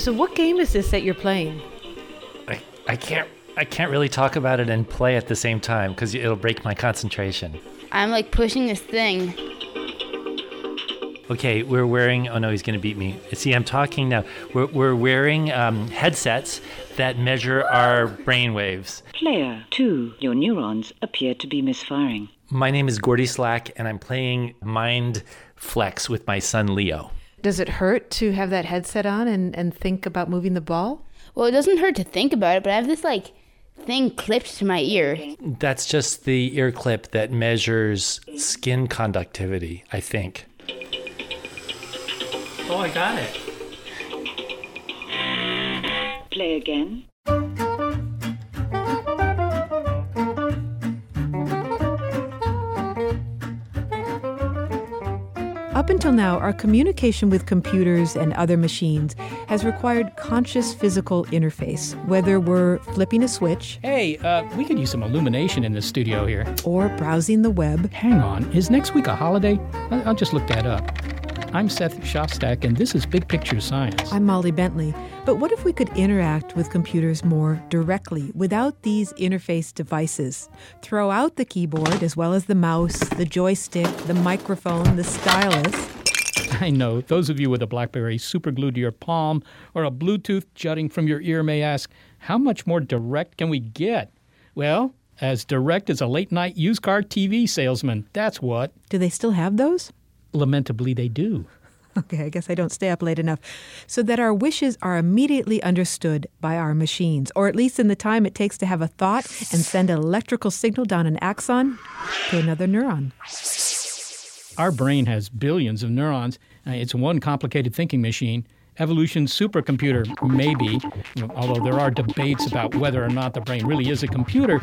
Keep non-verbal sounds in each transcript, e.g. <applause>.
So, what game is this that you're playing? I, I can't I can't really talk about it and play at the same time because it'll break my concentration. I'm like pushing this thing. Okay, we're wearing. Oh no, he's going to beat me. See, I'm talking now. We're, we're wearing um, headsets that measure our brain waves. Player 2. Your neurons appear to be misfiring. My name is Gordy Slack, and I'm playing Mind Flex with my son Leo. Does it hurt to have that headset on and, and think about moving the ball? Well, it doesn't hurt to think about it, but I have this like thing clipped to my ear. That's just the ear clip that measures skin conductivity, I think. Oh, I got it. Play again. Until now, our communication with computers and other machines has required conscious physical interface, whether we're flipping a switch Hey, uh, we could use some illumination in this studio here. or browsing the web. Hang on, is next week a holiday? I'll just look that up. I'm Seth Shostak, and this is Big Picture Science. I'm Molly Bentley. But what if we could interact with computers more directly without these interface devices? Throw out the keyboard as well as the mouse, the joystick, the microphone, the stylus. <laughs> I know those of you with a Blackberry superglued to your palm or a Bluetooth jutting from your ear may ask, how much more direct can we get? Well, as direct as a late night used car TV salesman. That's what. Do they still have those? Lamentably, they do. Okay, I guess I don't stay up late enough. So that our wishes are immediately understood by our machines, or at least in the time it takes to have a thought and send an electrical signal down an axon to another neuron. Our brain has billions of neurons. Uh, It's one complicated thinking machine. Evolution's supercomputer, maybe, although there are debates about whether or not the brain really is a computer,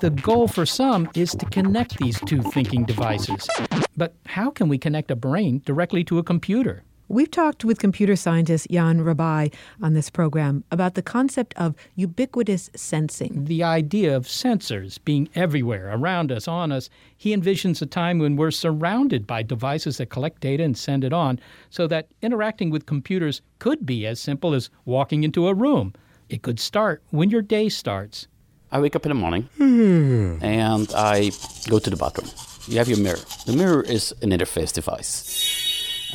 the goal for some is to connect these two thinking devices. But how can we connect a brain directly to a computer? We've talked with computer scientist Jan Rabaey on this program about the concept of ubiquitous sensing. The idea of sensors being everywhere, around us, on us, he envisions a time when we're surrounded by devices that collect data and send it on, so that interacting with computers could be as simple as walking into a room. It could start when your day starts. I wake up in the morning hmm. and I go to the bathroom. You have your mirror. The mirror is an interface device.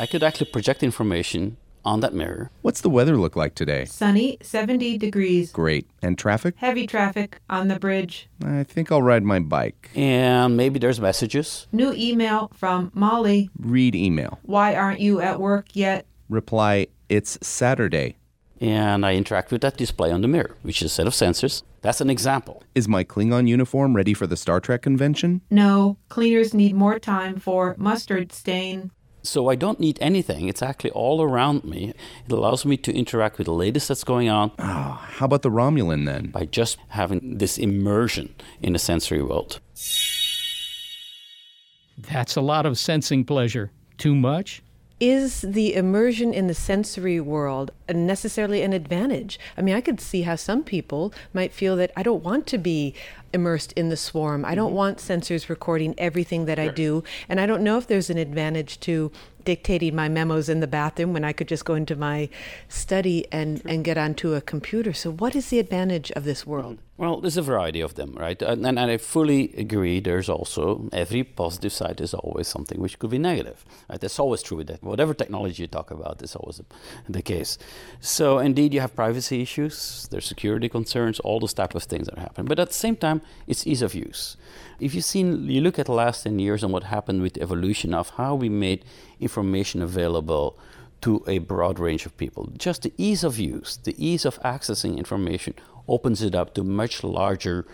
I could actually project information on that mirror. What's the weather look like today? Sunny, 70 degrees. Great. And traffic? Heavy traffic on the bridge. I think I'll ride my bike. And maybe there's messages. New email from Molly. Read email. Why aren't you at work yet? Reply, it's Saturday. And I interact with that display on the mirror, which is a set of sensors. That's an example. Is my Klingon uniform ready for the Star Trek convention? No, cleaners need more time for mustard stain. So I don't need anything. It's actually all around me. It allows me to interact with the latest that's going on Oh, how about the Romulan then? by just having this immersion in the sensory world. That's a lot of sensing pleasure. Too much? Is the immersion in the sensory world a necessarily an advantage. I mean, I could see how some people might feel that I don't want to be immersed in the swarm. I don't Mm-hmm. want sensors recording everything that I do. And I don't know if there's an advantage to dictating my memos in the bathroom when I could just go into my study and, and get onto a computer. So, what is the advantage of this world? Well, there's a variety of them, right? And, and I fully agree. There's also every positive side is always something which could be negative. Right? That's always true. That whatever technology you talk about is always the case. So indeed, you have privacy issues, there's security concerns, all those type of things that happen. But at the same time, it's ease of use. If you seen, you look at the last ten years and what happened with the evolution of how we made information available to a broad range of people. Just the ease of use, the ease of accessing information opens it up to much larger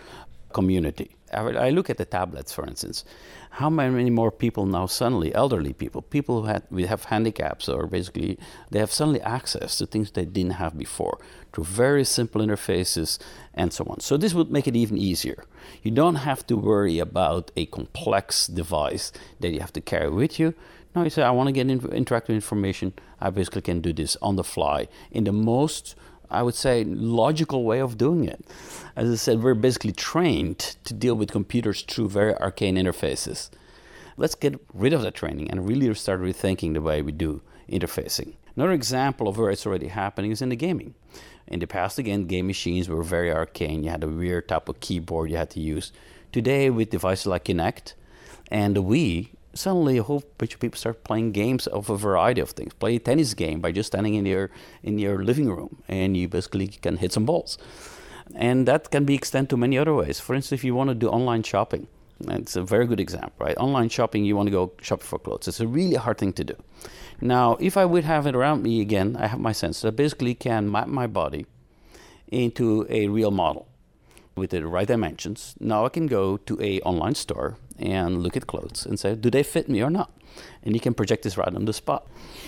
community. I look at the tablets, for instance. How many more people now suddenly, elderly people, people who had, we have handicaps or basically they have suddenly access to things they didn't have before through very simple interfaces and so on. So this would make it even easier. You don't have to worry about a complex device that you have to carry with you. Now you say, I want to get in, interactive information. I basically can do this on the fly in the most, I would say, logical way of doing it. As I said, we're basically trained to deal with computers through very arcane interfaces. Let's get rid of that training and really start rethinking the way we do interfacing. Another example of where it's already happening is in the gaming. In the past, again, game machines were very arcane. You had a weird type of keyboard you had to use. Today, with devices like Kinect and the Wii, suddenly a whole bunch of people start playing games of a variety of things. Play a tennis game by just standing in your in your living room, and you basically can hit some balls. And that can be extended to many other ways. For instance, if you want to do online shopping, it's a very good example, right? Online shopping, you want to go shopping for clothes. It's a really hard thing to do. Now, if I would have it around me again, I have my sensor that basically can map my body into a real model with the right dimensions. Now I can go to a online store and look at clothes and say, do they fit me or not? And you can project this right on the spot.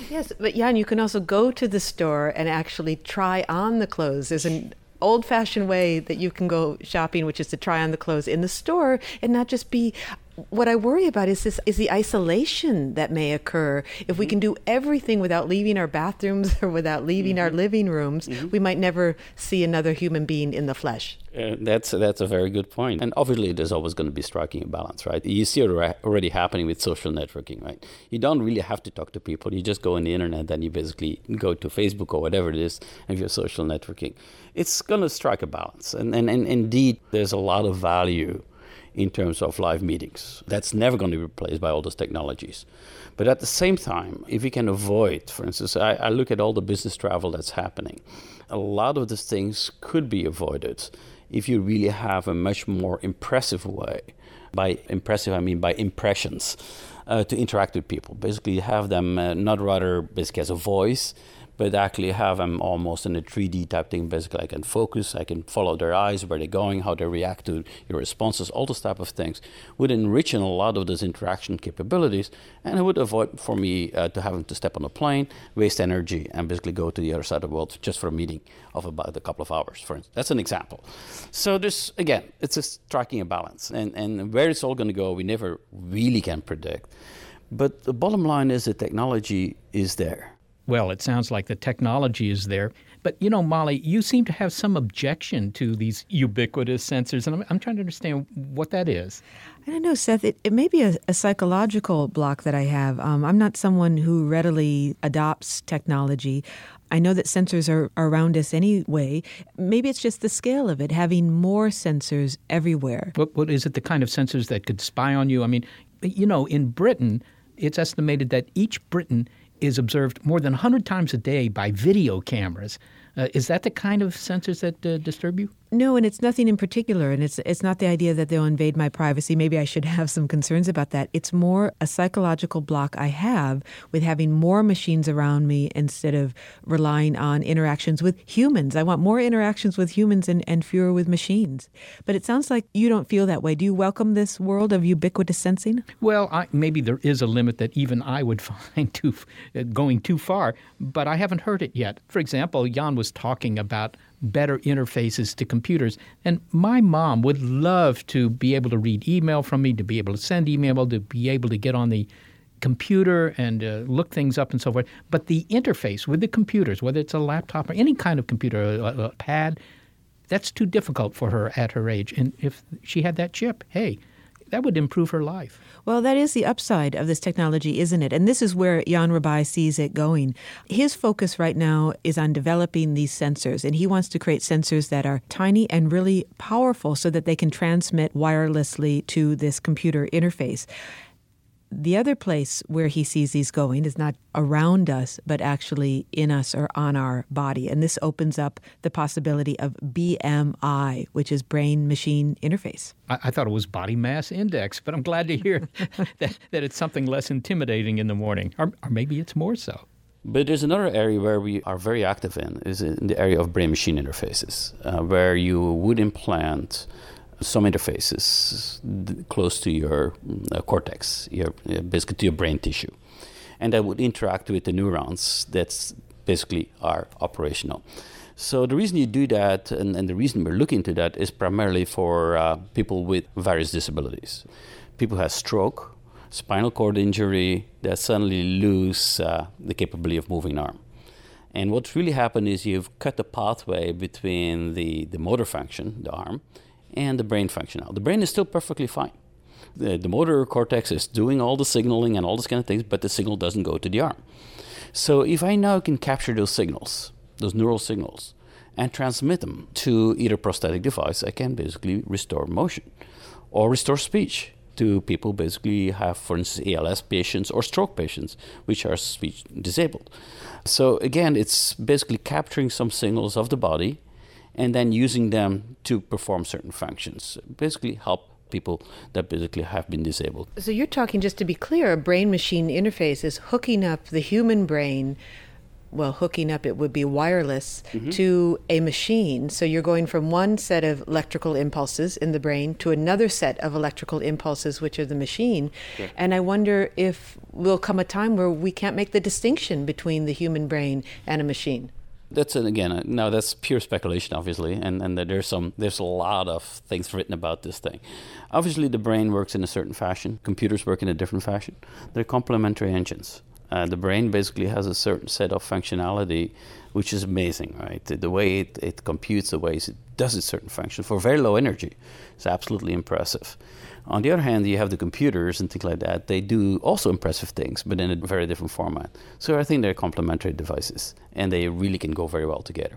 Yes, but Jan, you can also go to the store and actually try on the clothes. There's an old fashioned way that you can go shopping, which is to try on the clothes in the store and not just be what I worry about is this is the isolation that may occur if we mm-hmm. can do everything without leaving our bathrooms <laughs> or without leaving our mm-hmm. living rooms. Mm-hmm. We might never see another human being in the flesh. Uh, that's that's a very good point. And obviously, there's always going to be striking a balance, right? You see it already happening with social networking, right? You don't really have to talk to people. You just go on the internet and you basically go to Facebook or whatever it is, and you're social networking. It's going to strike a balance. And, and, and indeed, there's a lot of value in terms of live meetings. That's never going to be replaced by all those technologies. But at the same time, if we can avoid, for instance, I, I look at all the business travel that's happening, a lot of these things could be avoided if you really have a much more impressive way. By impressive, I mean by impressions uh, to interact with people. Basically, have them uh, not rather basically as a voice, but actually have them almost in a 3D type thing. Basically, I can focus, I can follow their eyes, where they're going, how they react to your responses, all those type of things would enrich in a lot of those interaction capabilities, and it would avoid for me uh, to having to step on a plane, waste energy, and basically go to the other side of the world just for a meeting of about a couple of hours. For instance, that's an example. So this again, it's a striking a balance, and and where it's all going to go, we never really can predict. But the bottom line is the technology is there. Well, it sounds like the technology is there. But, you know, Molly, you seem to have some objection to these ubiquitous sensors, and I'm, I'm trying to understand what that is. I don't know, Seth. It, it may be a, a psychological block that I have. Um, I'm not someone who readily adopts technology. I know that sensors are around us anyway. Maybe it's just the scale of it, having more sensors everywhere. What, what is it, the kind of sensors that could spy on you? I mean, you know, in Britain, it's estimated that each Briton is observed more than 100 times a day by video cameras. Uh, is that the kind of sensors that uh, disturb you? No, and it's nothing in particular, and it's it's not the idea that they'll invade my privacy. Maybe I should <laughs> have some concerns about that. It's more a psychological block I have with having more machines around me instead of relying on interactions with humans. I want more interactions with humans and, and fewer with machines. But it sounds like you don't feel that way. Do you welcome this world of ubiquitous sensing? Well, I, maybe there is a limit that even I would <laughs> find too uh, going too far, but I haven't heard it yet. For example, Jan was talking about better interfaces to computers. And my mom would love to be able to read email from me, to be able to send email, to be able to get on the computer and uh, look things up and so forth. But the interface with the computers, whether it's a laptop or any kind of computer, a, a pad, that's too difficult for her at her age. And if she had that chip, hey, that would improve her life. Well, that is the upside of this technology, isn't it? And this is where Jan Rabaey sees it going. His focus right now is on developing these sensors, and he wants to create sensors that are tiny and really powerful so that they can transmit wirelessly to this computer interface. The other place where he sees these going is not around us, but actually in us or on our body. And this opens up the possibility of BMI, which is brain machine interface. I, I, thought it was body mass index, but I'm glad to hear <laughs> that, that it's something less intimidating in the morning, or, or maybe it's more so. But there's another area where we are very active in, is in the area of brain machine interfaces, uh, where you would implant some interfaces close to your uh, cortex, your, basically to your brain tissue. And that would interact with the neurons that's basically are operational. So the reason you do that, and, and the reason we're looking into that, is primarily for uh, people with various disabilities. People who have stroke, spinal cord injury, that suddenly lose uh, the capability of moving arm. And what's really happened is you've cut the pathway between the, the motor function, the arm, and the brain function now. The brain is still perfectly fine. The, the motor cortex is doing all the signaling and all this kind of things, but the signal doesn't go to the arm. So if I now can capture those signals, those neural signals, and transmit them to either prosthetic device, I can basically restore motion or restore speech to people basically have, for instance, ALS patients or stroke patients, which are speech disabled. So again, it's basically capturing some signals of the body and then using them to perform certain functions. Basically, help people that basically have been disabled. So you're talking, just to be clear, a brain machine interface is hooking up the human brain. Well, hooking up it would be wireless mm-hmm. to a machine. So you're going from one set of electrical impulses in the brain to another set of electrical impulses, which are the machine. And I wonder if will come a time where we can't make the distinction between the human brain and a machine that's again uh, no that's pure speculation obviously and and there's some there's a lot of things written about this thing. Obviously the brain works in a certain fashion. Computers work in a different fashion. They're complementary engines. Uh, the brain basically has a certain set of functionality which is amazing right? The, the way it, it computes the ways it does its certain function for very low energy is absolutely impressive on the other hand, you have the computers and things like that. They do also impressive things, but in a very different format. So I think they're complementary devices, and they really can go very well together.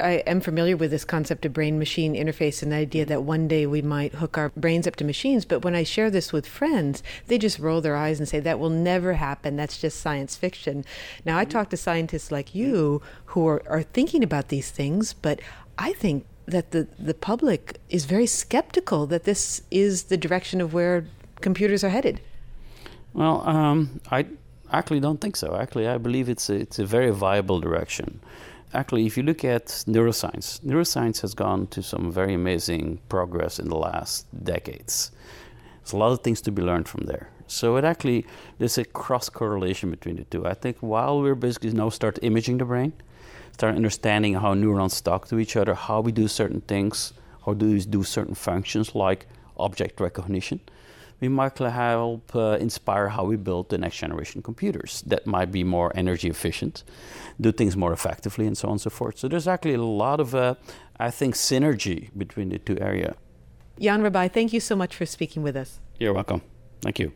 I am familiar with this concept of brain machine interface and the idea that one day we might hook our brains up to machines. But when I share this with friends, they just roll their eyes and say, that will never happen. That's just science fiction. Now, I talk to scientists like you who are, are thinking about these things, but I think that the, the public is very skeptical that this is the direction of where computers are headed. Well, um, I actually don't think so. Actually, I believe it's a, it's a very viable direction. Actually, if you look at neuroscience, neuroscience has gone to some very amazing progress in the last decades. There's a lot of things to be learned from there. So it actually there's a cross correlation between the two. I think while we're basically now start imaging the brain, start understanding how neurons talk to each other, how we do certain things, how do we do certain functions like object recognition. We might help uh, inspire how we build the next generation computers that might be more energy efficient, do things more effectively, and so on and so forth. So there's actually a lot of, uh, I think, synergy between the two areas. Jan Rabaey, thank you so much for speaking with us. You're welcome. Thank you.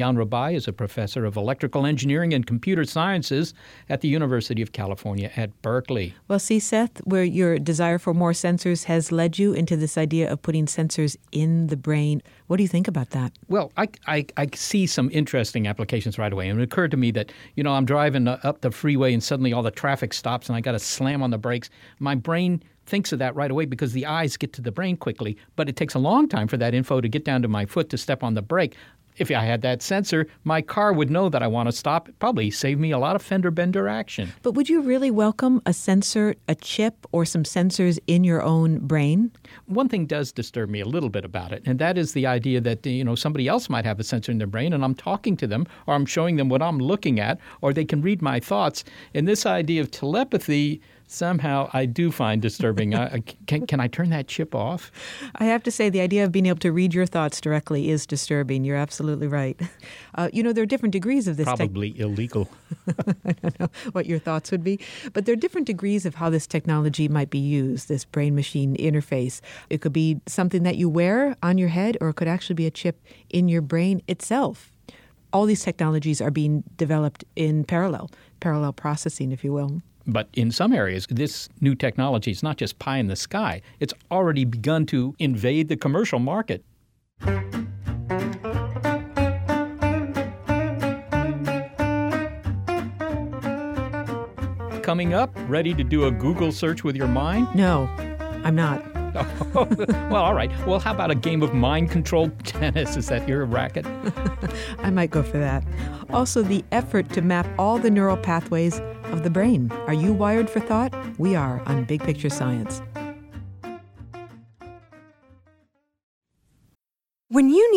Jan Rabaey is a professor of electrical engineering and computer sciences at the University of California at Berkeley. Well, see, Seth, where your desire for more sensors has led you into this idea of putting sensors in the brain. What do you think about that? Well, I, I, I see some interesting applications right away. And it occurred to me that, you know, I'm driving up the freeway and suddenly all the traffic stops and I got to slam on the brakes. My brain thinks of that right away because the eyes get to the brain quickly, but it takes a long time for that info to get down to my foot to step on the brake if I had that sensor, my car would know that I want to stop. It probably save me a lot of fender bender action. But would you really welcome a sensor, a chip, or some sensors in your own brain? One thing does disturb me a little bit about it, and that is the idea that you know somebody else might have a sensor in their brain, and I'm talking to them, or I'm showing them what I'm looking at, or they can read my thoughts. And this idea of telepathy somehow I do find disturbing. I, <laughs> can, can I turn that chip off? I have to say, the idea of being able to read your thoughts directly is disturbing. You're absolutely right. Uh, you know, there are different degrees of this. Probably illegal. <laughs> I don't know what your thoughts would be, but there are different degrees of how this technology might be used, this brain machine interface. It could be something that you wear on your head, or it could actually be a chip in your brain itself. All these technologies are being developed in parallel, parallel processing, if you will. But in some areas, this new technology is not just pie in the sky. It's already begun to invade the commercial market. Coming up, ready to do a Google search with your mind? No, I'm not. <laughs> well, all right. Well, how about a game of mind controlled <laughs> tennis? Is that your racket? <laughs> I might go for that. Also, the effort to map all the neural pathways of the brain. Are you wired for thought? We are on Big Picture Science.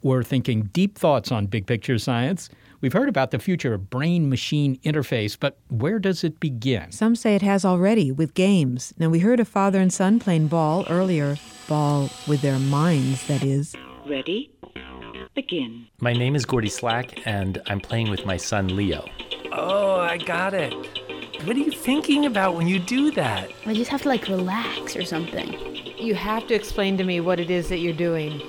We're thinking deep thoughts on big picture science. We've heard about the future of brain machine interface, but where does it begin? Some say it has already with games. Now, we heard a father and son playing ball earlier. Ball with their minds, that is. Ready? Begin. My name is Gordy Slack, and I'm playing with my son Leo. Oh, I got it. What are you thinking about when you do that? I just have to like relax or something. You have to explain to me what it is that you're doing.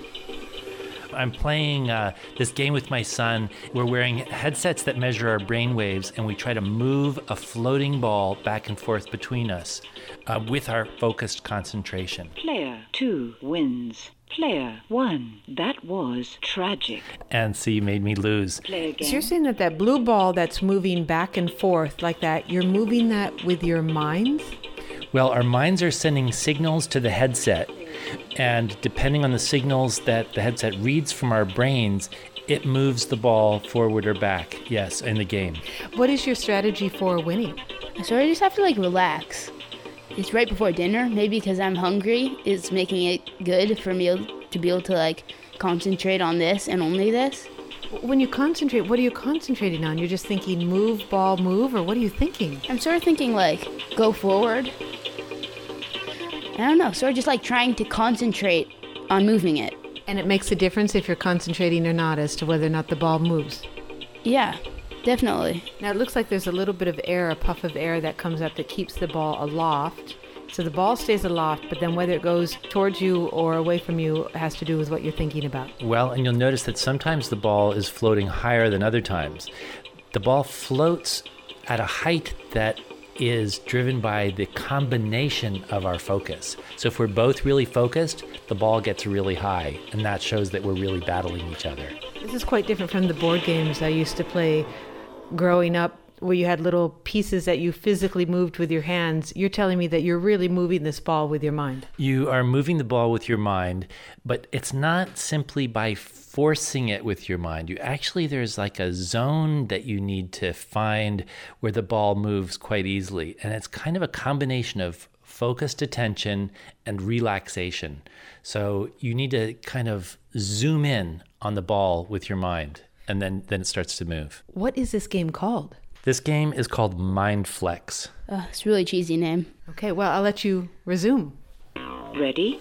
I'm playing uh, this game with my son. We're wearing headsets that measure our brain waves, and we try to move a floating ball back and forth between us uh, with our focused concentration. Player 2 wins. Player 1. That was tragic. And so you made me lose. Play again. So you're saying that that blue ball that's moving back and forth like that, you're moving that with your minds? Well, our minds are sending signals to the headset, and depending on the signals that the headset reads from our brains, it moves the ball forward or back. Yes, in the game. What is your strategy for winning? So I just have to like relax. It's right before dinner, maybe because I'm hungry. It's making it good for me to be able to like concentrate on this and only this. When you concentrate, what are you concentrating on? You're just thinking move, ball, move, or what are you thinking? I'm sort of thinking like go forward. I don't know, sort of just like trying to concentrate on moving it. And it makes a difference if you're concentrating or not as to whether or not the ball moves. Yeah, definitely. Now it looks like there's a little bit of air, a puff of air that comes up that keeps the ball aloft. So the ball stays aloft, but then whether it goes towards you or away from you has to do with what you're thinking about. Well, and you'll notice that sometimes the ball is floating higher than other times. The ball floats at a height that is driven by the combination of our focus. So if we're both really focused, the ball gets really high, and that shows that we're really battling each other. This is quite different from the board games I used to play growing up where you had little pieces that you physically moved with your hands. You're telling me that you're really moving this ball with your mind. You are moving the ball with your mind, but it's not simply by forcing it with your mind. You actually, there's like a zone that you need to find where the ball moves quite easily. And it's kind of a combination of focused attention and relaxation. So you need to kind of zoom in on the ball with your mind, and then, then it starts to move. What is this game called? This game is called Mind Flex. Uh, it's a really cheesy name. Okay, well, I'll let you resume. Ready?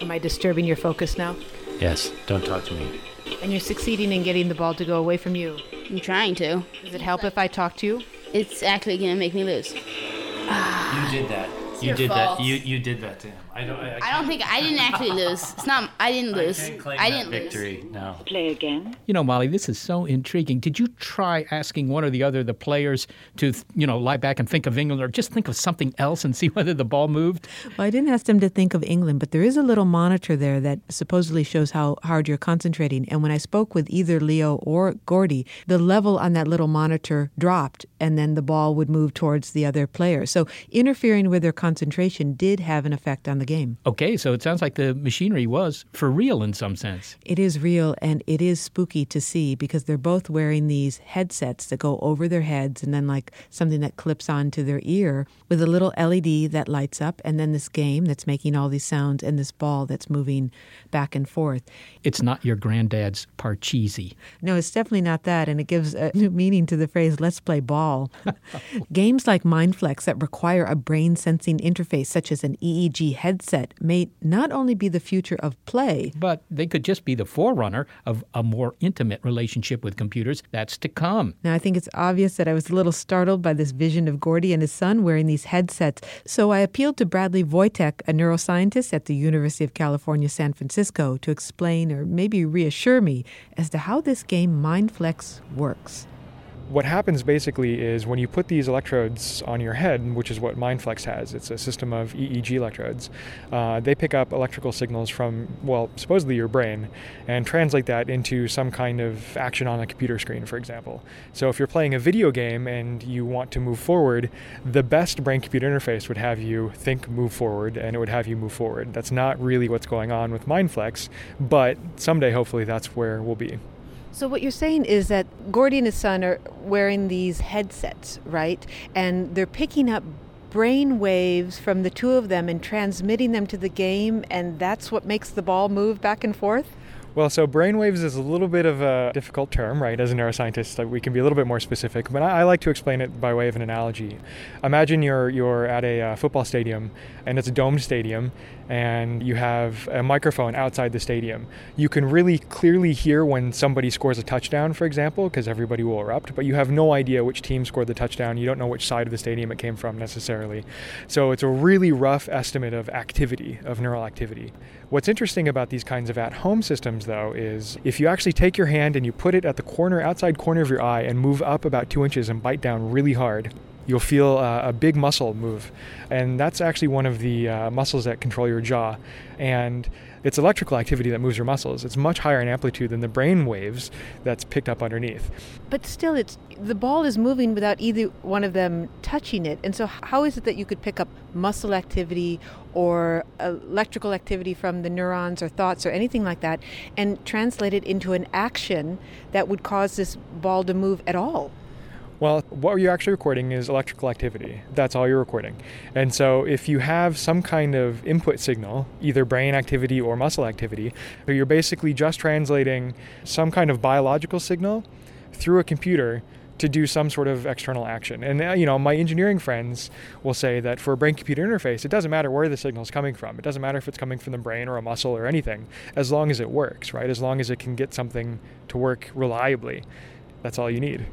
Am I disturbing your focus now? Yes, don't talk to me. And you're succeeding in getting the ball to go away from you. I'm trying to. Does it help if I talk to you? It's actually gonna make me lose. You did that. You your did fault. that. You you did that to him. I don't. I, I don't think I didn't actually lose. It's not. I didn't lose. can't claim I that didn't lose. victory. No. Play again. You know, Molly, this is so intriguing. Did you try asking one or the other of the players to, you know, lie back and think of England or just think of something else and <laughs> see whether the ball moved? Well, I didn't ask them to think of England, but there is a little monitor there that supposedly shows how hard you're concentrating. And when I spoke with either Leo or Gordy, the level on that little monitor dropped, and then the ball would move towards the other player. So interfering with their concentration did have an effect on the game. Okay, so it sounds like the machinery was for real in some sense. It is real and it is spooky to see because they're both wearing these headsets that go over their heads and then like something that clips onto their ear with a little LED that lights up and then this game that's making all these sounds and this ball that's moving back and forth. It's not your granddad's Parcheesi. No, it's definitely not that and it gives a new meaning to the phrase let's play ball. <laughs> Games like Mindflex that require a brain sensing interface such as an EEG headset may not only be the future of play, But they could just be the forerunner of a more intimate relationship with computers that's to come. Now, I think it's obvious that I was a little startled by this vision of Gordy and his son wearing these headsets, so I appealed to Bradley Voytek, a neuroscientist at the University of California, San Francisco, to explain or maybe reassure me as to how this game Mindflex works. What happens basically is when you put these electrodes on your head, which is what Mindflex has, it's a system of EEG electrodes, uh, they pick up electrical signals from, well, supposedly your brain and translate that into some kind of action on a computer screen, for example. So if you're playing a video game and you want to move forward, the best brain computer interface would have you think move forward and it would have you move forward. That's not really what's going on with Mindflex, but someday hopefully that's where we'll be. So, what you're saying is that Gordy and his son are wearing these headsets, right? And they're picking up brain waves from the two of them and transmitting them to the game, and that's what makes the ball move back and forth? Well, so brainwaves is a little bit of a difficult term, right? As a neuroscientist, we can be a little bit more specific, but I, I like to explain it by way of an analogy. Imagine you're you're at a uh, football stadium, and it's a domed stadium, and you have a microphone outside the stadium. You can really clearly hear when somebody scores a touchdown, for example, because everybody will erupt, but you have no idea which team scored the touchdown. You don't know which side of the stadium it came from necessarily. So it's a really rough estimate of activity, of neural activity. What's interesting about these kinds of at home systems, though, is if you actually take your hand and you put it at the corner, outside corner of your eye, and move up about two inches and bite down really hard, you'll feel uh, a big muscle move. And that's actually one of the uh, muscles that control your jaw. And it's electrical activity that moves your muscles. It's much higher in amplitude than the brain waves that's picked up underneath. But still, it's the ball is moving without either one of them touching it. And so, how is it that you could pick up muscle activity or electrical activity from the neurons or thoughts or anything like that and translate it into an action that would cause this ball to move at all? Well, what you're actually recording is electrical activity. That's all you're recording. And so, if you have some kind of input signal, either brain activity or muscle activity, you're basically just translating some kind of biological signal through a computer to do some sort of external action. And uh, you know, my engineering friends will say that for a brain-computer interface, it doesn't matter where the signal is coming from. It doesn't matter if it's coming from the brain or a muscle or anything, as long as it works, right? As long as it can get something to work reliably. That's all you need.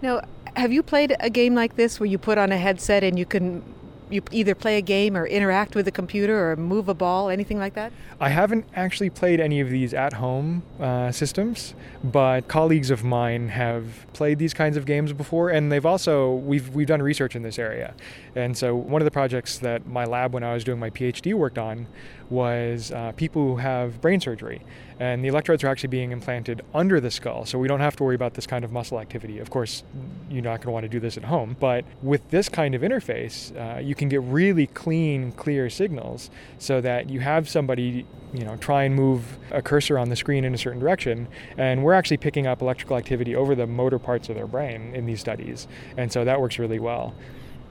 Now, have you played a game like this where you put on a headset and you can you either play a game or interact with a computer or move a ball, anything like that? I haven't actually played any of these at home uh, systems, but colleagues of mine have played these kinds of games before, and they've also we've we've done research in this area, and so one of the projects that my lab when I was doing my PhD worked on was uh, people who have brain surgery, and the electrodes are actually being implanted under the skull, so we don't have to worry about this kind of muscle activity. Of course, you're not going to want to do this at home, but with this kind of interface, uh, you can get really clean, clear signals, so that you have somebody you know try and move a cursor on the screen in a certain direction and we're actually picking up electrical activity over the motor parts of their brain in these studies. And so that works really well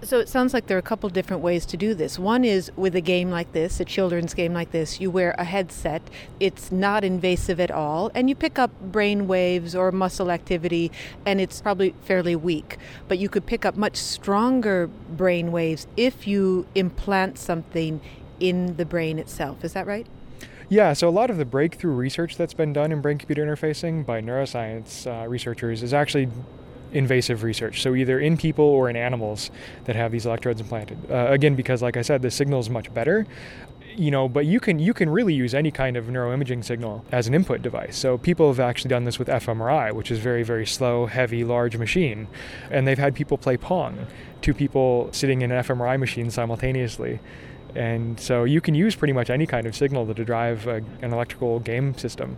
So it sounds like there are a couple different ways to do this. One is with a game like this, a children's game like this, you wear a headset. It's not invasive at all, and you pick up brain waves or muscle activity, and it's probably fairly weak. But you could pick up much stronger brain waves if you implant something in the brain itself. Is that right? Yeah, so a lot of the breakthrough research that's been done in brain computer interfacing by neuroscience uh, researchers is actually invasive research. So either in people or in animals that have these electrodes implanted. Uh, again, because like I said, the signal is much better. You know, but you can you can really use any kind of neuroimaging signal as an input device. So people have actually done this with fMRI, which is very very slow, heavy, large machine, and they've had people play pong, two people sitting in an fMRI machine simultaneously. And so you can use pretty much any kind of signal to drive a, an electrical game system.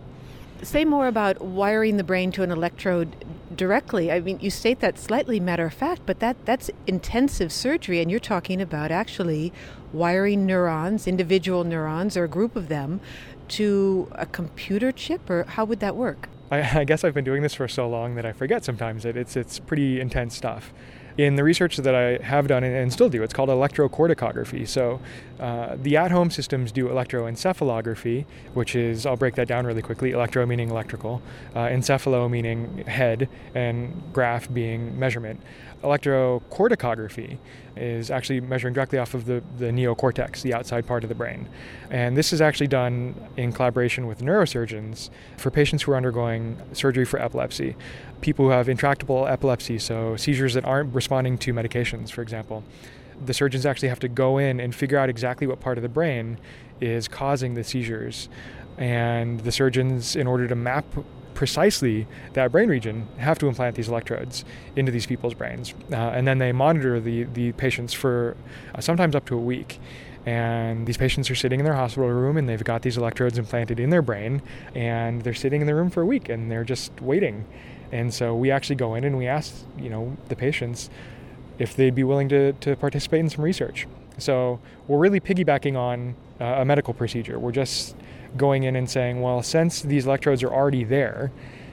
Say more about wiring the brain to an electrode directly. I mean, you state that slightly matter of fact, but that, that's intensive surgery, and you're talking about actually wiring neurons, individual neurons, or a group of them, to a computer chip, or how would that work? I, <laughs> I guess I've been doing this for so long that I forget sometimes that it's, it's pretty intense stuff in the research that I have done and still do, it's called electrocorticography. So uh, the at home systems do electroencephalography, which is, I'll break that down really quickly electro meaning electrical, uh, encephalo meaning head, and graph being measurement. Electrocorticography is actually measuring directly off of the, the neocortex, the outside part of the brain. And this is actually done in collaboration with neurosurgeons for patients who are undergoing surgery for epilepsy people who have intractable epilepsy, so seizures that aren't responding to medications, for example. The surgeons actually have to go in and figure out exactly what part of the brain is causing the seizures. And the surgeons, in order to map precisely that brain region, have to implant these electrodes into these people's brains. Uh, and then they monitor the, the patients for uh, sometimes up to a week. And these patients are sitting in their hospital room and they've got these electrodes implanted in their brain and they're sitting in the room for a week and they're just waiting. And so we actually go in and we ask, you know, the patients if they'd be willing to, to participate in some research. So we're really piggybacking on a medical procedure. We're just going in and saying, well, since these electrodes are already there,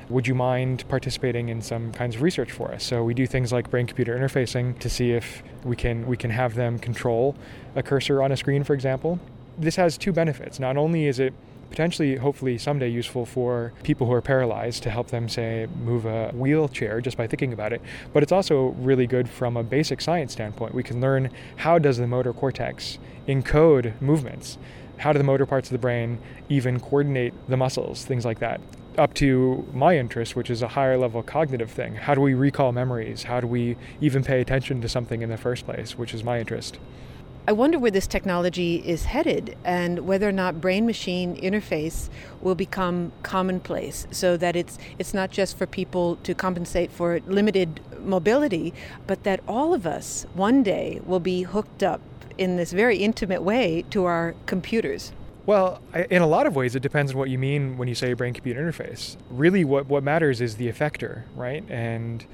would you mind participating in some kinds of research for us? So we do things like brain computer interfacing to see if we can we can have them control a cursor on a screen, for example. This has two benefits. Not only is it potentially, hopefully, someday useful for people who are paralyzed to help them, say, move a wheelchair just by thinking about it. But it's also really good from a basic science standpoint. We can learn how does the motor cortex encode movements? How do the motor parts of the brain even coordinate the muscles? Things like that up to my interest, which is a higher level cognitive thing. How do we recall memories? How do we even pay attention to something in the first place, which is my interest? I wonder where this technology is headed and whether or not brain machine interface will become commonplace so that it's it's not just for people to compensate for limited mobility, but that all of us one day will be hooked up in this very intimate way to our computers. Well, in a lot of ways, it depends on what you mean when you say brain computer interface. Really, what, what matters is the effector, right? And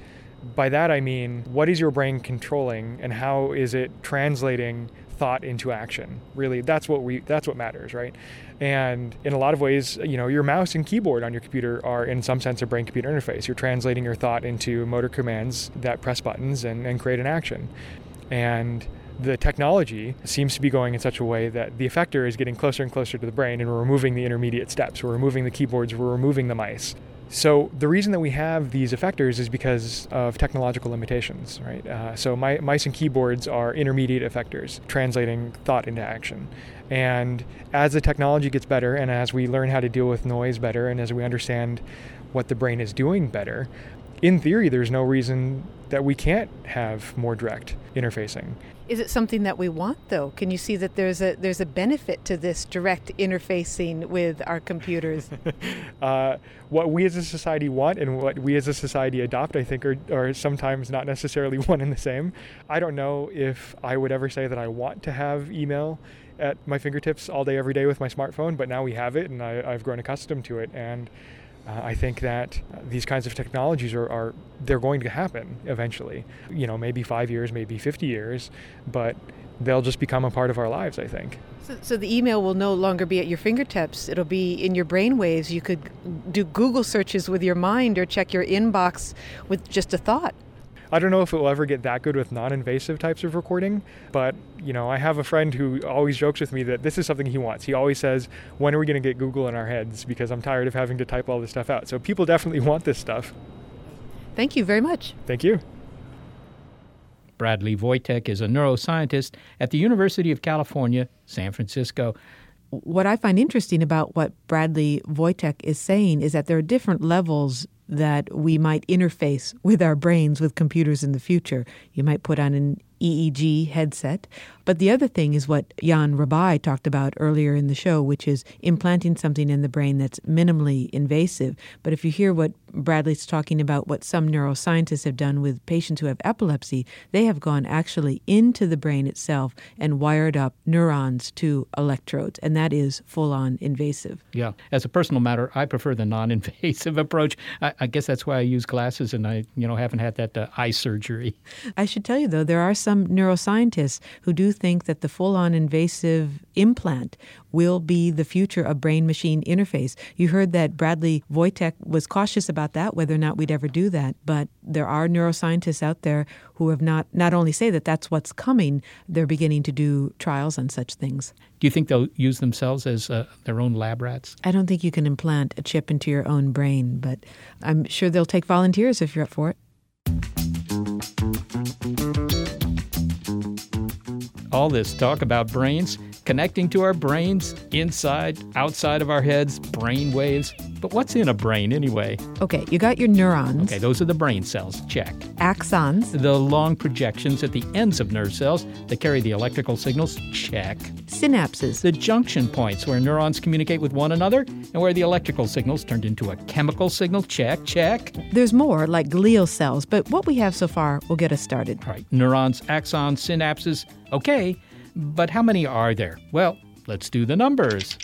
by that I mean, what is your brain controlling and how is it translating thought into action. Really, that's what we that's what matters, right? And in a lot of ways, you know, your mouse and keyboard on your computer are in some sense a brain computer interface. You're translating your thought into motor commands that press buttons and, and create an action. And the technology seems to be going in such a way that the effector is getting closer and closer to the brain and we're removing the intermediate steps. We're removing the keyboards, we're removing the mice. So the reason that we have these effectors is because of technological limitations, right? Uh, so my, mice and keyboards are intermediate effectors, translating thought into action. And as the technology gets better, and as we learn how to deal with noise better, and as we understand what the brain is doing better, in theory, there's no reason that we can't have more direct interfacing. Is it something that we want though? Can you see that there's a there's a benefit to this direct interfacing with our computers? <laughs> uh, what we as a society want and what we as a society adopt, I think, are, are sometimes not necessarily <laughs> one and the same. I don't know if I would ever say that I want to have email at my fingertips all day, every day with my smartphone, but now we have it and I, I've grown accustomed to it. And uh, I think that these kinds of technologies are, are, they're going to happen eventually. You know, maybe five years, maybe 50 years, but they'll just become a part of our lives, I think. So, so the email will no longer be at your fingertips. It'll be in your brain waves. You could do Google searches with your mind or check your inbox with just a thought. I don't know if it will ever get that good with non-invasive types of recording, but you know, I have a friend who always jokes with me that this is something he wants. He always says, "When are we going to get Google in our heads?" Because I'm tired of having to type all this stuff out. So people definitely <laughs> want this stuff. Thank you very much. Thank you. Bradley Voytek is a neuroscientist at the University of California, San Francisco. What I find interesting about what Bradley Voytek is saying is that there are different levels that we might interface with our brains with computers in the future. You might put on an EEG headset. But the other thing is what Jan Rabaey talked about earlier in the show, which is implanting something in the brain that's minimally invasive. But if you hear what Bradley's talking about, what some neuroscientists have done with patients who have epilepsy, they have gone actually into the brain itself and wired up neurons to electrodes, and that is full on invasive. Yeah. As a personal matter, I prefer the non invasive <laughs> approach. I, I, guess that's why I use glasses and I, you know, haven't had that uh, eye surgery. I should tell you, though, there are some neuroscientists who do think that the full on invasive implant will be the future of brain machine interface. You heard that Bradley Voytek was cautious about that, whether or not we'd ever do that. But there are neuroscientists out there who have not, not only say that that's what's coming, they're beginning to do trials on such things. Do you think they'll use themselves as uh, their own lab rats? I don't think you can implant a chip into your own brain, but I'm sure they'll take volunteers if you're up for it. All this talk about brains, connecting to our brains, inside, outside of our heads, brain waves. But what's in a brain anyway? Okay, you got your neurons. Okay, those are the brain cells. Check. Axons. The long projections at the ends of nerve cells that carry the electrical signals. Check. Synapses. The junction points where neurons communicate with one another and where the electrical signals turned into a chemical signal. Check, check. There's more, like glial cells, but what we have so far will get us started. All right, neurons, axons, synapses. Okay, but how many are there? Well, let's do the numbers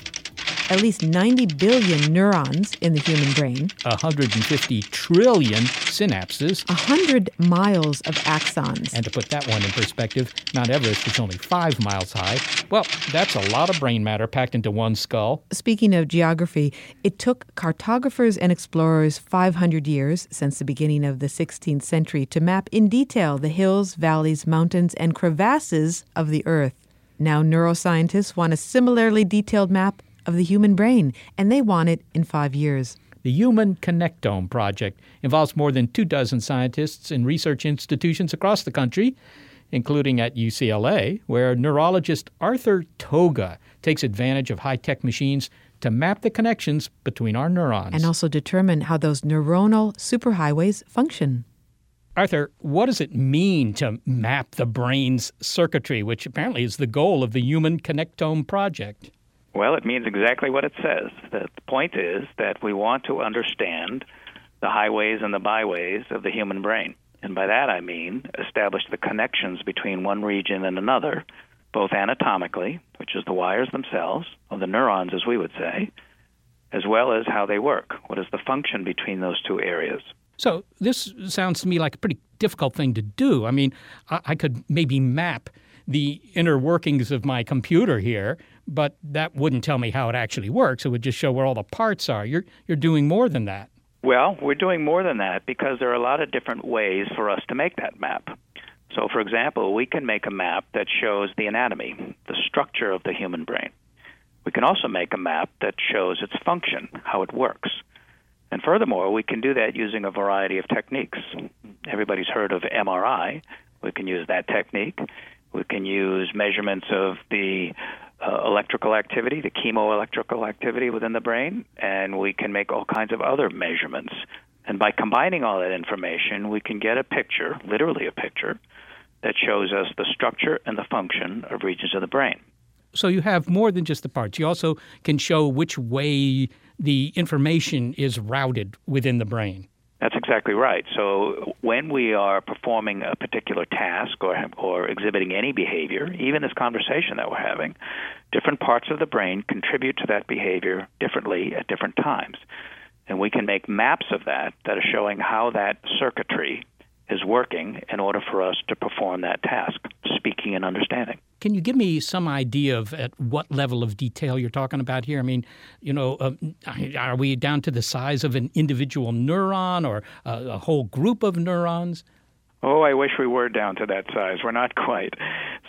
at least 90 billion neurons in the human brain, 150 trillion synapses, 100 miles of axons. And to put that one in perspective, Mount Everest is only five miles high. Well, that's a lot of brain matter packed into one skull. Speaking of geography, it took cartographers and explorers 500 years since the beginning of the 16th century to map in detail the hills, valleys, mountains, and crevasses of the Earth. Now, neuroscientists want a similarly detailed map of the human brain, and they want it in five years. The Human Connectome Project involves more than two dozen scientists in research institutions across the country, including at UCLA, where neurologist Arthur Toga takes advantage of high tech machines to map the connections between our neurons. And also determine how those neuronal superhighways function. Arthur, what does it mean to map the brain's circuitry, which apparently is the goal of the Human Connectome Project? Well, it means exactly what it says. The point is that we want to understand the highways and the byways of the human brain. And by that I mean establish the connections between one region and another, both anatomically, which is the wires themselves, or the neurons as we would say, as well as how they work. What is the function between those two areas? So this sounds to me like a pretty difficult thing to do. I mean, I, I could maybe map the inner workings of my computer here, but that wouldn't tell me how it actually works. It would just show where all the parts are. You're you're doing more than that. Well, we're doing more than that because there are a lot of different ways for us to make that map. So, for example, we can make a map that shows the anatomy, the structure of the human brain. We can also make a map that shows its function, how it works. And furthermore, we can do that using a variety of techniques. Everybody's heard of MRI. We can use that technique. We can use measurements of the uh, electrical activity, the chemoelectrical activity within the brain, and we can make all kinds of other measurements. And by combining all that information, we can get a picture, literally a picture, that shows us the structure and the function of regions of the brain. So you have more than just the parts. You also can show which way the information is routed within the brain. That's exactly right. So when we are performing a particular task or or exhibiting any behavior, even this conversation that we're having, different parts of the brain contribute to that behavior differently at different times. And we can make maps of that that are showing how that circuitry is working in order for us to perform that task, speaking and understanding. Can you give me some idea of at what level of detail you're talking about here? I mean, you know, uh, are we down to the size of an individual neuron or a, a whole group of neurons? Oh, I wish we were down to that size. We're not quite.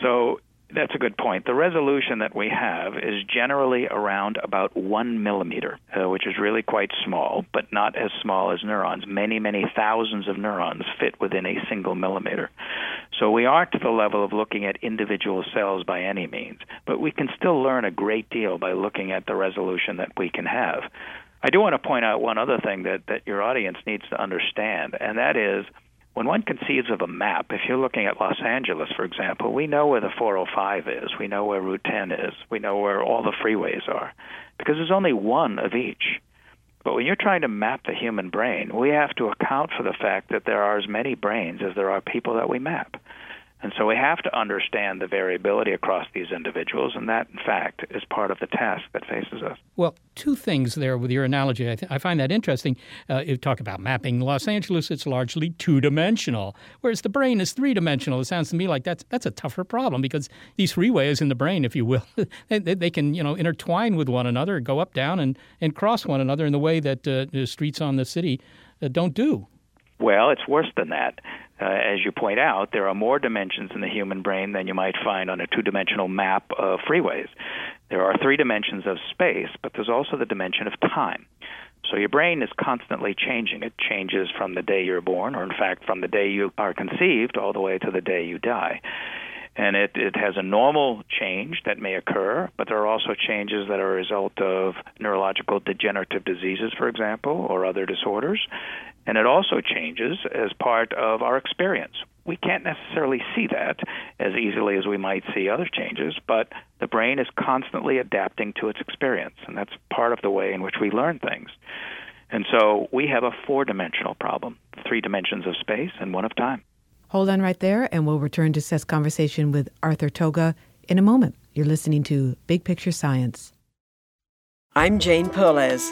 So that's a good point. The resolution that we have is generally around about one millimeter, uh, which is really quite small, but not as small as neurons. Many, many thousands of neurons fit within a single millimeter. So we aren't to the level of looking at individual cells by any means, but we can still learn a great deal by looking at the resolution that we can have. I do want to point out one other thing that, that your audience needs to understand, and that is when one conceives of a map, if you're looking at Los Angeles, for example, we know where the 405 is, we know where Route 10 is, we know where all the freeways are, because there's only one of each. But when you're trying to map the human brain, we have to account for the fact that there are as many brains as there are people that we map. And so we have to understand the variability across these individuals, and that, in fact, is part of the task that faces us. Well, two things there with your analogy. I, th- I find that interesting. Uh, you talk about mapping Los Angeles, it's largely two dimensional, whereas the brain is three dimensional. It sounds to me like that's, that's a tougher problem because these freeways in the brain, if you will, <laughs> they, they, can you know intertwine with one another, go up, down, and, and cross one another in the way that uh, the streets on the city uh, don't do. Well, it's worse than that. Uh, as you point out, there are more dimensions in the human brain than you might find on a two dimensional map of freeways. There are three dimensions of space, but there's also the dimension of time. So your brain is constantly changing. It changes from the day you're born, or in fact, from the day you are conceived all the way to the day you die. And it, it has a normal change that may occur, but there are also changes that are a result of neurological degenerative diseases, for example, or other disorders. And it also changes as part of our experience. We can't necessarily see that as easily as we might see other changes, but the brain is constantly adapting to its experience, and that's part of the way in which we learn things. And so we have a four dimensional problem three dimensions of space and one of time. Hold on right there, and we'll return to Seth's conversation with Arthur Toga in a moment. You're listening to Big Picture Science. I'm Jane Perlez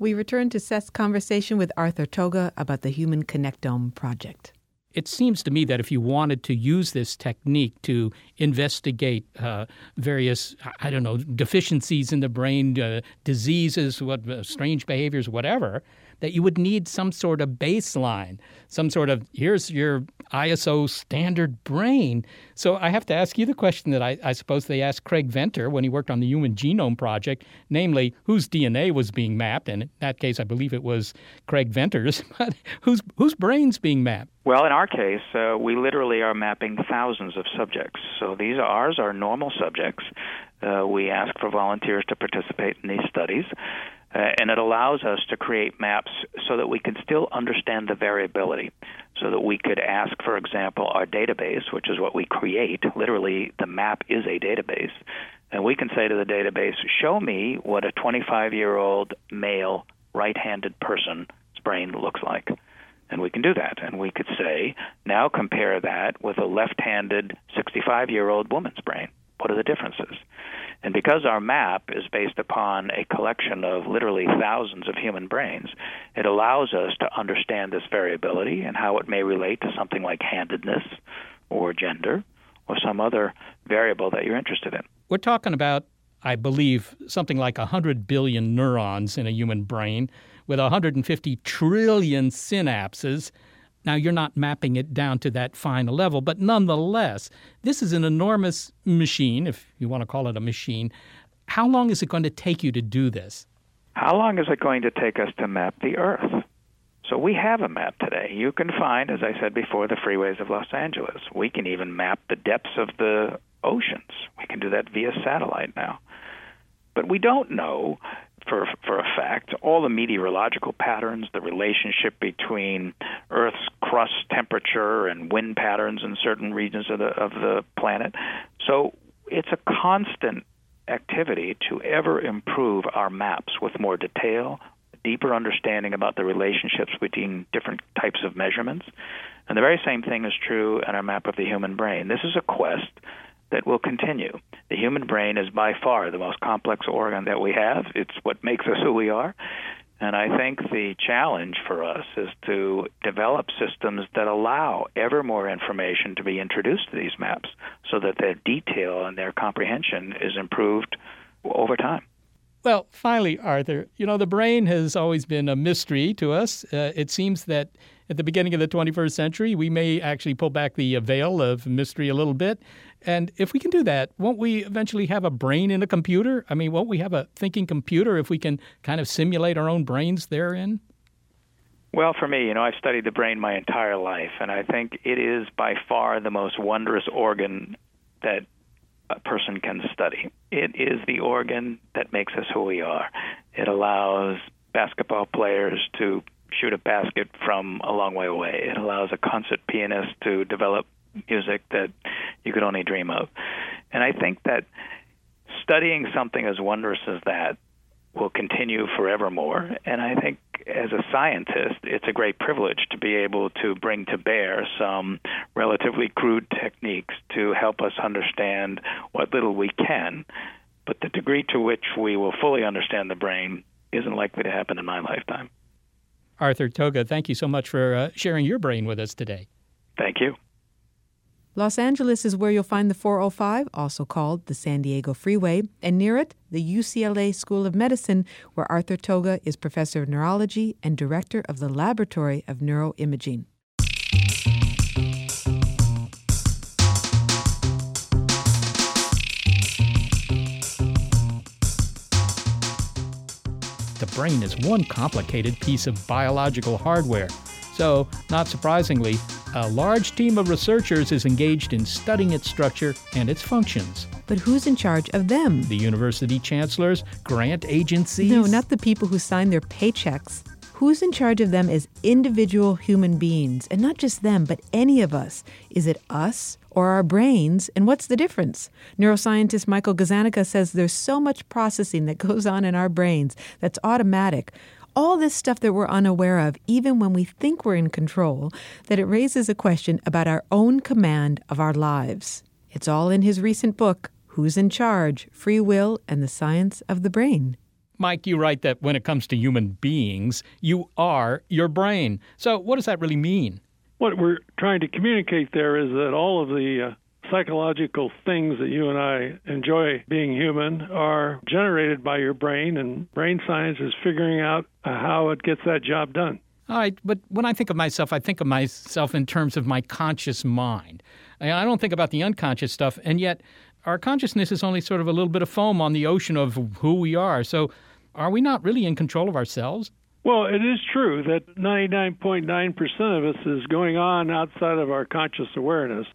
We return to Seth's conversation with Arthur Toga about the Human Connectome Project. It seems to me that if you wanted to use this technique to investigate uh, various, I don't know, deficiencies in the brain, uh, diseases, what uh, strange behaviors, whatever, that you would need some sort of baseline, some sort of here's your ISO standard brain. So I have to ask you the question that I, I, suppose they asked Craig Venter when he worked on the Human Genome Project, namely whose DNA was being mapped. And in that case, I believe it was Craig Venter's, <laughs> but whose, whose brain's being mapped? Well, in our case, uh, we literally are mapping thousands of subjects. So these ours are normal subjects. Uh, we ask for volunteers to participate in these studies. Uh, and it allows us to create maps so that we can still understand the variability. So that we could ask, for example, our database, which is what we create. Literally, the map is a database. And we can say to the database, show me what a 25 year old male right handed person's brain looks like. And we can do that. And we could say, now compare that with a left handed 65 year old woman's brain. What are the differences? And because our map is based upon a collection of literally thousands of human brains, it allows us to understand this variability and how it may relate to something like handedness or gender or some other variable that you're interested in. We're talking about, I believe, something like 100 billion neurons in a human brain with 150 trillion synapses. Now, you're not mapping it down to that fine level, but nonetheless, this is an enormous machine, if you want to call it a machine. How long is it going to take you to do this? How long is it going to take us to map the Earth? So we have a map today. You can find, as I said before, the freeways of Los Angeles. We can even map the depths of the oceans. We can do that via satellite now. But we don't know for for a fact all the meteorological patterns, the relationship between Earth's crust temperature and wind patterns in certain regions of the of the planet. So it's a constant activity to ever improve our maps with more detail, deeper understanding about the relationships between different types of measurements. And the very same thing is true in our map of the human brain. This is a quest that will continue. The human brain is by far the most complex organ that we have. It's what makes us who we are. And I think the challenge for us is to develop systems that allow ever more information to be introduced to these maps so that their detail and their comprehension is improved over time. Well, finally, Arthur, you know, the brain has always been a mystery to us. Uh, it seems that at the beginning of the 21st century, we may actually pull back the veil of mystery a little bit. And if we can do that, won't we eventually have a brain in a computer? I mean, won't we have a thinking computer if we can kind of simulate our own brains therein? Well, for me, you know, I've studied the brain my entire life, and I think it is by far the most wondrous organ that a person can study. It is the organ that makes us who we are. It allows basketball players to shoot a basket from a long way away. It allows a concert pianist to develop music that you could only dream of. And I think that studying something as wondrous as that will continue forevermore. And I think as a scientist, it's a great privilege to be able to bring to bear some relatively crude techniques to help us understand what little we can. But the degree to which we will fully understand the brain isn't likely to happen in my lifetime. Arthur Toga, thank you so much for uh, sharing your brain with us today. Thank you. Los Angeles is where you'll find the 405, also called the San Diego Freeway, and near it, the UCLA School of Medicine, where Arthur Toga is professor of neurology and director of the Laboratory of Neuroimaging. The brain is one complicated piece of biological hardware. So, not surprisingly, a large team of researchers is engaged in studying its structure and its functions. But who's in charge of them? The university chancellors, grant agencies? No, not the people who sign their paychecks. Who's in charge of them as individual human beings? And not just them, but any of us. Is it us or our brains? And what's the difference? Neuroscientist Michael Gazzaniga says there's so much processing that goes on in our brains that's automatic. All this stuff that we're unaware of, even when we think we're in control, that it raises a question about our own command of our lives. It's all in his recent book, Who's in Charge? Free Will and the Science of the Brain. Mike, you write that when it comes to human beings, you are your brain. So, what does that really mean? What we're trying to communicate there is that all of the uh, psychological things that you and I enjoy being human are generated by your brain, and brain science is figuring out uh, how it gets that job done. All right, but when I think of myself, I think of myself in terms of my conscious mind. I don't think about the unconscious stuff, and yet our consciousness is only sort of a little bit of foam on the ocean of who we are. So, are we not really in control of ourselves? Well, it is true that 99.9% of us is going on outside of our conscious awareness.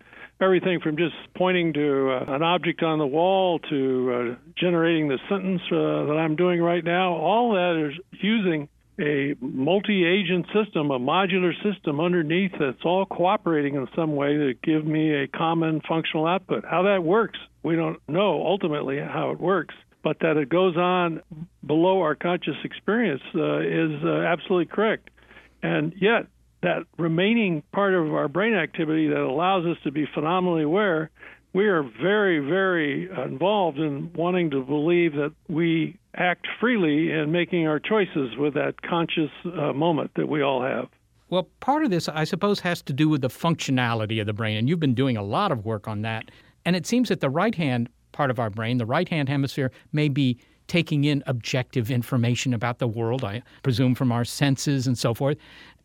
Everything from just pointing to uh, an object on the wall to uh, generating the sentence uh, that I'm doing right now, all that is using a multi agent system, a modular system underneath that's all cooperating in some way to give me a common functional output. How that works, we don't know ultimately how it works but that it goes on below our conscious experience uh, is uh, absolutely correct. And yet, that remaining part of our brain activity that allows us to be phenomenally aware, we are very, very involved in wanting to believe that we act freely in making our choices with that conscious uh, moment that we all have. Well, part of this, I suppose, has to do with the functionality of the brain, and you've been doing a lot of work on that. And it seems that the right hand part of our brain, the right hand hemisphere, may be taking in objective information about the world, I presume from our senses and so forth.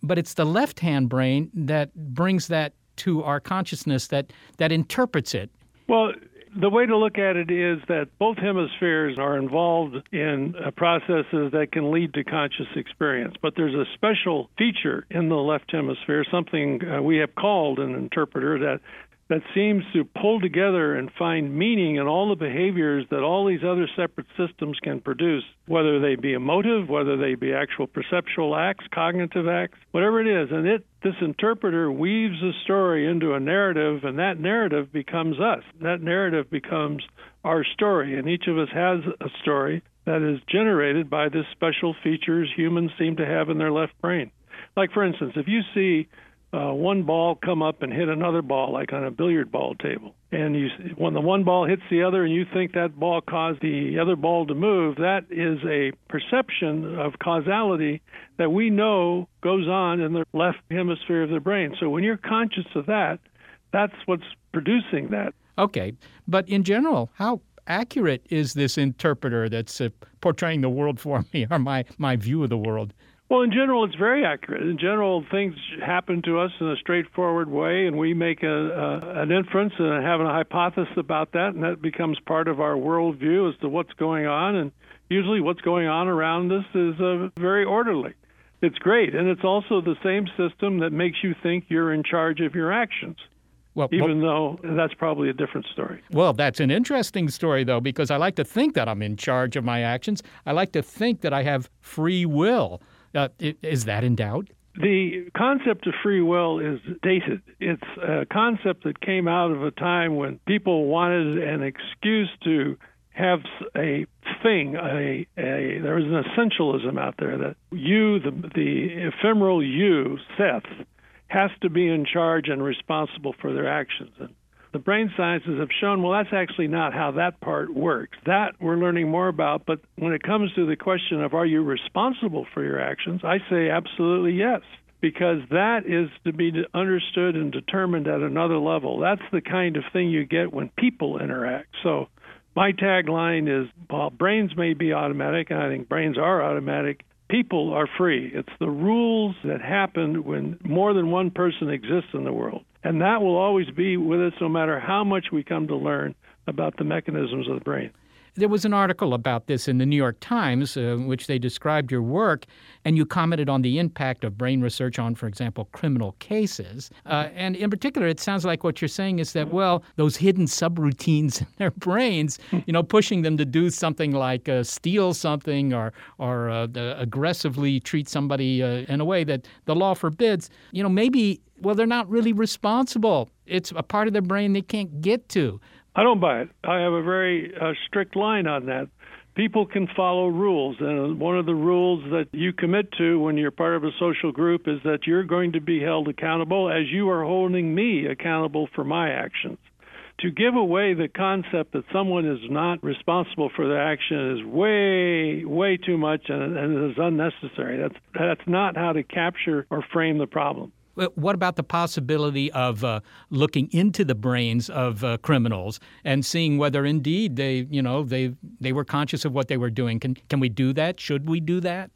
But it's the left hand brain that brings that to our consciousness, that, that interprets it. Well, the way to look at it is that both hemispheres are involved in uh, processes that can lead to conscious experience. But there's a special feature in the left hemisphere, something uh, we have called an interpreter, that that seems to pull together and find meaning in all the behaviors that all these other separate systems can produce, whether they be emotive, whether they be actual perceptual acts, cognitive acts, whatever it is. And it this interpreter weaves a story into a narrative, and that narrative becomes us. That narrative becomes our story, and each of us has a story that is generated by this special features humans seem to have in their left brain. Like, for instance, if you see uh, one ball come up and hit another ball, like on a billiard ball table, and you when the one ball hits the other, and you think that ball caused the other ball to move, that is a perception of causality that we know goes on in the left hemisphere of the brain. So when you're conscious of that, that's what's producing that. Okay, but in general, how accurate is this interpreter that's uh, portraying the world for <laughs> me or my, my view of the world? Well, in general, it's very accurate. In general, things happen to us in a straightforward way, and we make a, a, an inference and have a hypothesis about that, and that becomes part of our worldview as to what's going on. And usually, what's going on around us is uh, very orderly. It's great, and it's also the same system that makes you think you're in charge of your actions. Well, even though that's probably a different story. Well, that's an interesting story, though, because I like to think that I'm in charge of my actions. I like to think that I have free will. Uh, is that in doubt? The concept of free will is dated. It's a concept that came out of a time when people wanted an excuse to have a thing, a, a there was an essentialism out there that you, the, the ephemeral you, Seth, has to be in charge and responsible for their actions. And the brain sciences have shown, well, that's actually not how that part works. That we're learning more about. But when it comes to the question of are you responsible for your actions, I say absolutely yes, because that is to be understood and determined at another level. That's the kind of thing you get when people interact. So my tagline is while brains may be automatic, and I think brains are automatic, people are free. It's the rules that happen when more than one person exists in the world. And that will always be with us no matter how much we come to learn about the mechanisms of the brain. There was an article about this in the New York Times, uh, in which they described your work, and you commented on the impact of brain research on, for example, criminal cases. Uh, and in particular, it sounds like what you're saying is that, well, those hidden subroutines <laughs> in their brains, you know, pushing them to do something like uh, steal something or, or uh, aggressively treat somebody uh, in a way that the law forbids, you know, maybe, well, they're not really responsible. It's a part of their brain they can't get to. I don't buy it. I have a very uh, strict line on that. People can follow rules, and one of the rules that you commit to when you're part of a social group is that you're going to be held accountable as you are holding me accountable for my actions. To give away the concept that someone is not responsible for their action is way, way too much and, and is unnecessary. That's that's not how to capture or frame the problem. What about the possibility of uh, looking into the brains of uh, criminals and seeing whether indeed they, you know, they they were conscious of what they were doing? Can can we do that? Should we do that?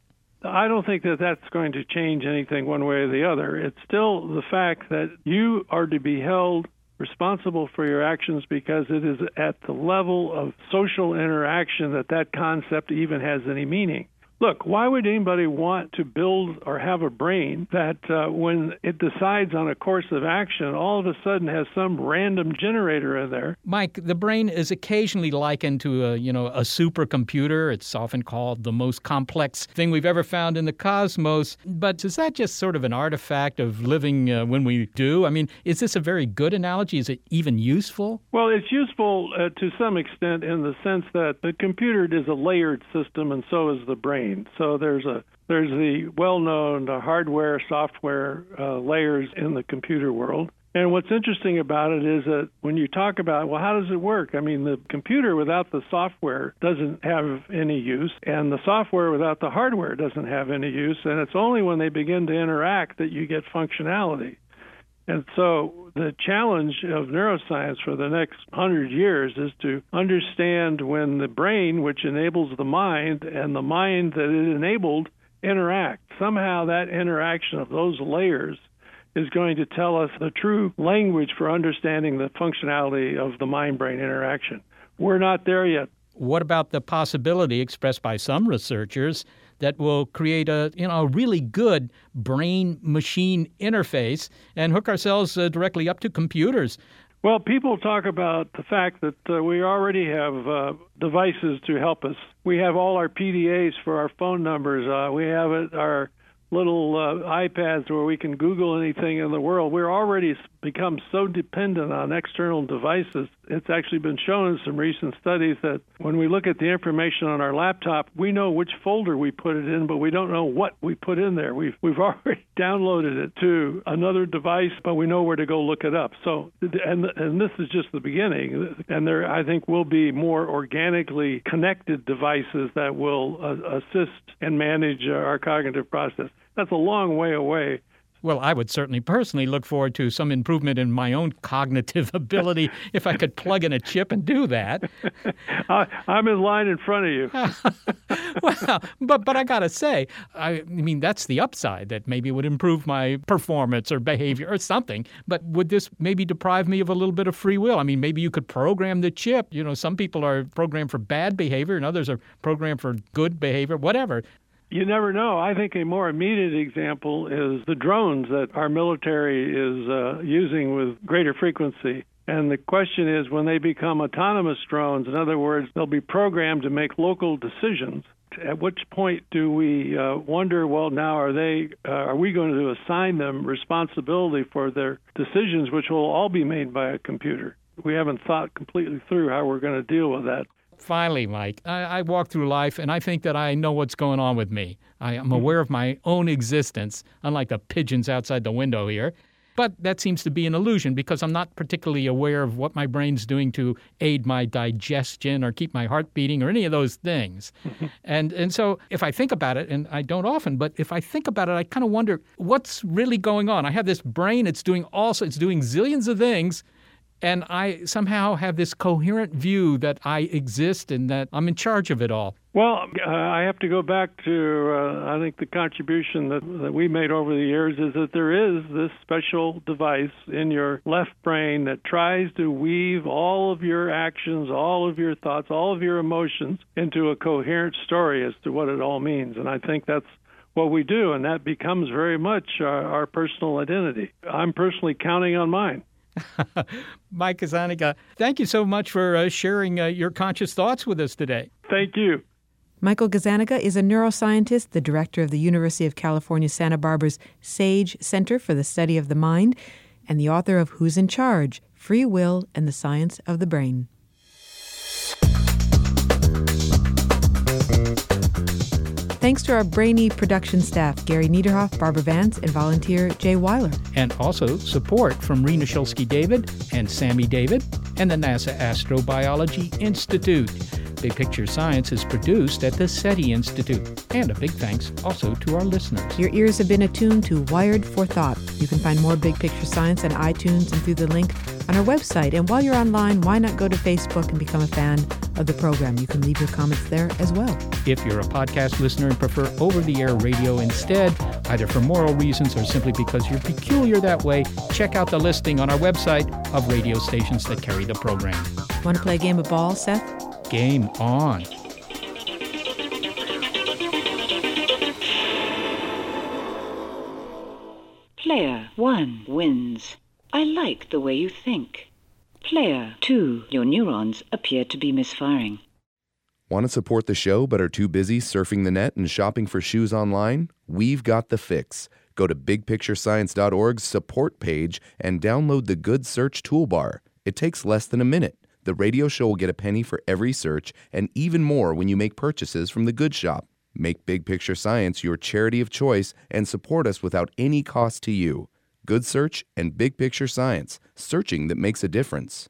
I don't think that that's going to change anything one way or the other. It's still the fact that you are to be held responsible for your actions because it is at the level of social interaction that that concept even has any meaning look, why would anybody want to build or have a brain that uh, when it decides on a course of action, all of a sudden has some random generator in there? Mike, the brain is occasionally likened to a, you know, a supercomputer. It's often called the most complex thing we've ever found in the cosmos. But is that just sort of an artifact of living uh, when we do? I mean, is this a very good analogy? Is it even useful? Well, it's useful uh, to some extent in the sense that the computer is a layered system, and so is the brain. So there's a there's the well-known hardware, software uh, layers in the computer world. And what's interesting about it is that when you talk about, well, how does it work? I mean, the computer without the software doesn't have any use, and the software without the hardware doesn't have any use. And it's only when they begin to interact that you get functionality. And so the challenge of neuroscience for the next hundred years is to understand when the brain, which enables the mind, and the mind that it enabled interact. Somehow that interaction of those layers is going to tell us the true language for understanding the functionality of the mind brain interaction. We're not there yet. What about the possibility expressed by some researchers that will create a you know a really good brain machine interface and hook ourselves uh, directly up to computers. Well, people talk about the fact that uh, we already have uh, devices to help us. We have all our PDAs for our phone numbers. Uh, we have it, our little uh, iPads where we can Google anything in the world. We're already become so dependent on external devices. It's actually been shown in some recent studies that when we look at the information on our laptop, we know which folder we put it in, but we don't know what we put in there. We've we've <laughs> already downloaded it to another device, but we know where to go look it up. So and and this is just the beginning. And there I think will be more organically connected devices that will uh, assist and manage our cognitive process. That's a long way away. Well, I would certainly personally look forward to some improvement in my own cognitive <laughs> ability if I could plug in a chip and do that. <laughs> I, am in line in front of you. <laughs> well, but but I gotta say, I, I mean that's the upside that maybe would improve my performance or behavior or something. But would this maybe deprive me of a little bit of free will? I mean, maybe you could program the chip. You know, some people are programmed for bad behavior and others are programmed for good behavior. Whatever. You never know. I think a more immediate example is the drones that our military is uh, using with greater frequency. And the question is when they become autonomous drones, in other words, they'll be programmed to make local decisions. At which point do we uh, wonder? Well, now are they? Uh, are we going to assign them responsibility for their decisions, which will all be made by a computer? We haven't thought completely through how we're going to deal with that finally, Mike, I, I, walk through life and I think that I know what's going on with me. I am mm-hmm. aware of my own existence, unlike the pigeons outside the window here. But that seems to be an illusion because I'm not particularly aware of what my brain's doing to aid my digestion or keep my heart beating or any of those things. <laughs> and and so if I think about it, and I don't often, but if I think about it, I kind of wonder what's really going on. I have this brain; it's doing also it's doing zillions of things, and I somehow have this coherent view that I exist and that I'm in charge of it all. Well, uh, I have to go back to uh, I think the contribution that, that we made over the years is that there is this special device in your left brain that tries to weave all of your actions, all of your thoughts, all of your emotions into a coherent story as to what it all means. And I think that's what we do, and that becomes very much our, our personal identity. I'm personally counting on mine. <laughs> Mike Gazzaniga, thank you so much for uh, sharing uh, your conscious thoughts with us today. Thank you. Michael Gazzaniga is a neuroscientist, the director of the University of California, Santa Barbara's SAGE Center for the Study of the Mind, and the author of Who's in Charge? Free Will and the Science of the Brain. Thanks to our brainy production staff, Gary Niederhoff, Barbara Vance, and volunteer Jay Weiler. And also support from Rena Shulsky David and Sammy David and the NASA Astrobiology Institute. Big Picture Science is produced at the SETI Institute. And a big thanks also to our listeners. Your ears have been attuned to Wired for Thought. You can find more Big Picture Science on iTunes and through the link on our website. And while you're online, why not go to Facebook and become a fan of the program? You can leave your comments there as well. If you're a podcast listener and prefer over the air radio instead, either for moral reasons or simply because you're peculiar that way, check out the listing on our website of radio stations that carry the program. Want to play a game of ball, Seth? Game on. Player 1 wins. I like the way you think. Player 2, your neurons appear to be misfiring. Want to support the show but are too busy surfing the net and shopping for shoes online? We've got the fix. Go to bigpicturescience.org's support page and download the Good Search toolbar. It takes less than a minute. The radio show will get a penny for every search and even more when you make purchases from the Good Shop. Make Big Picture Science your charity of choice and support us without any cost to you. Good Search and Big Picture Science, searching that makes a difference.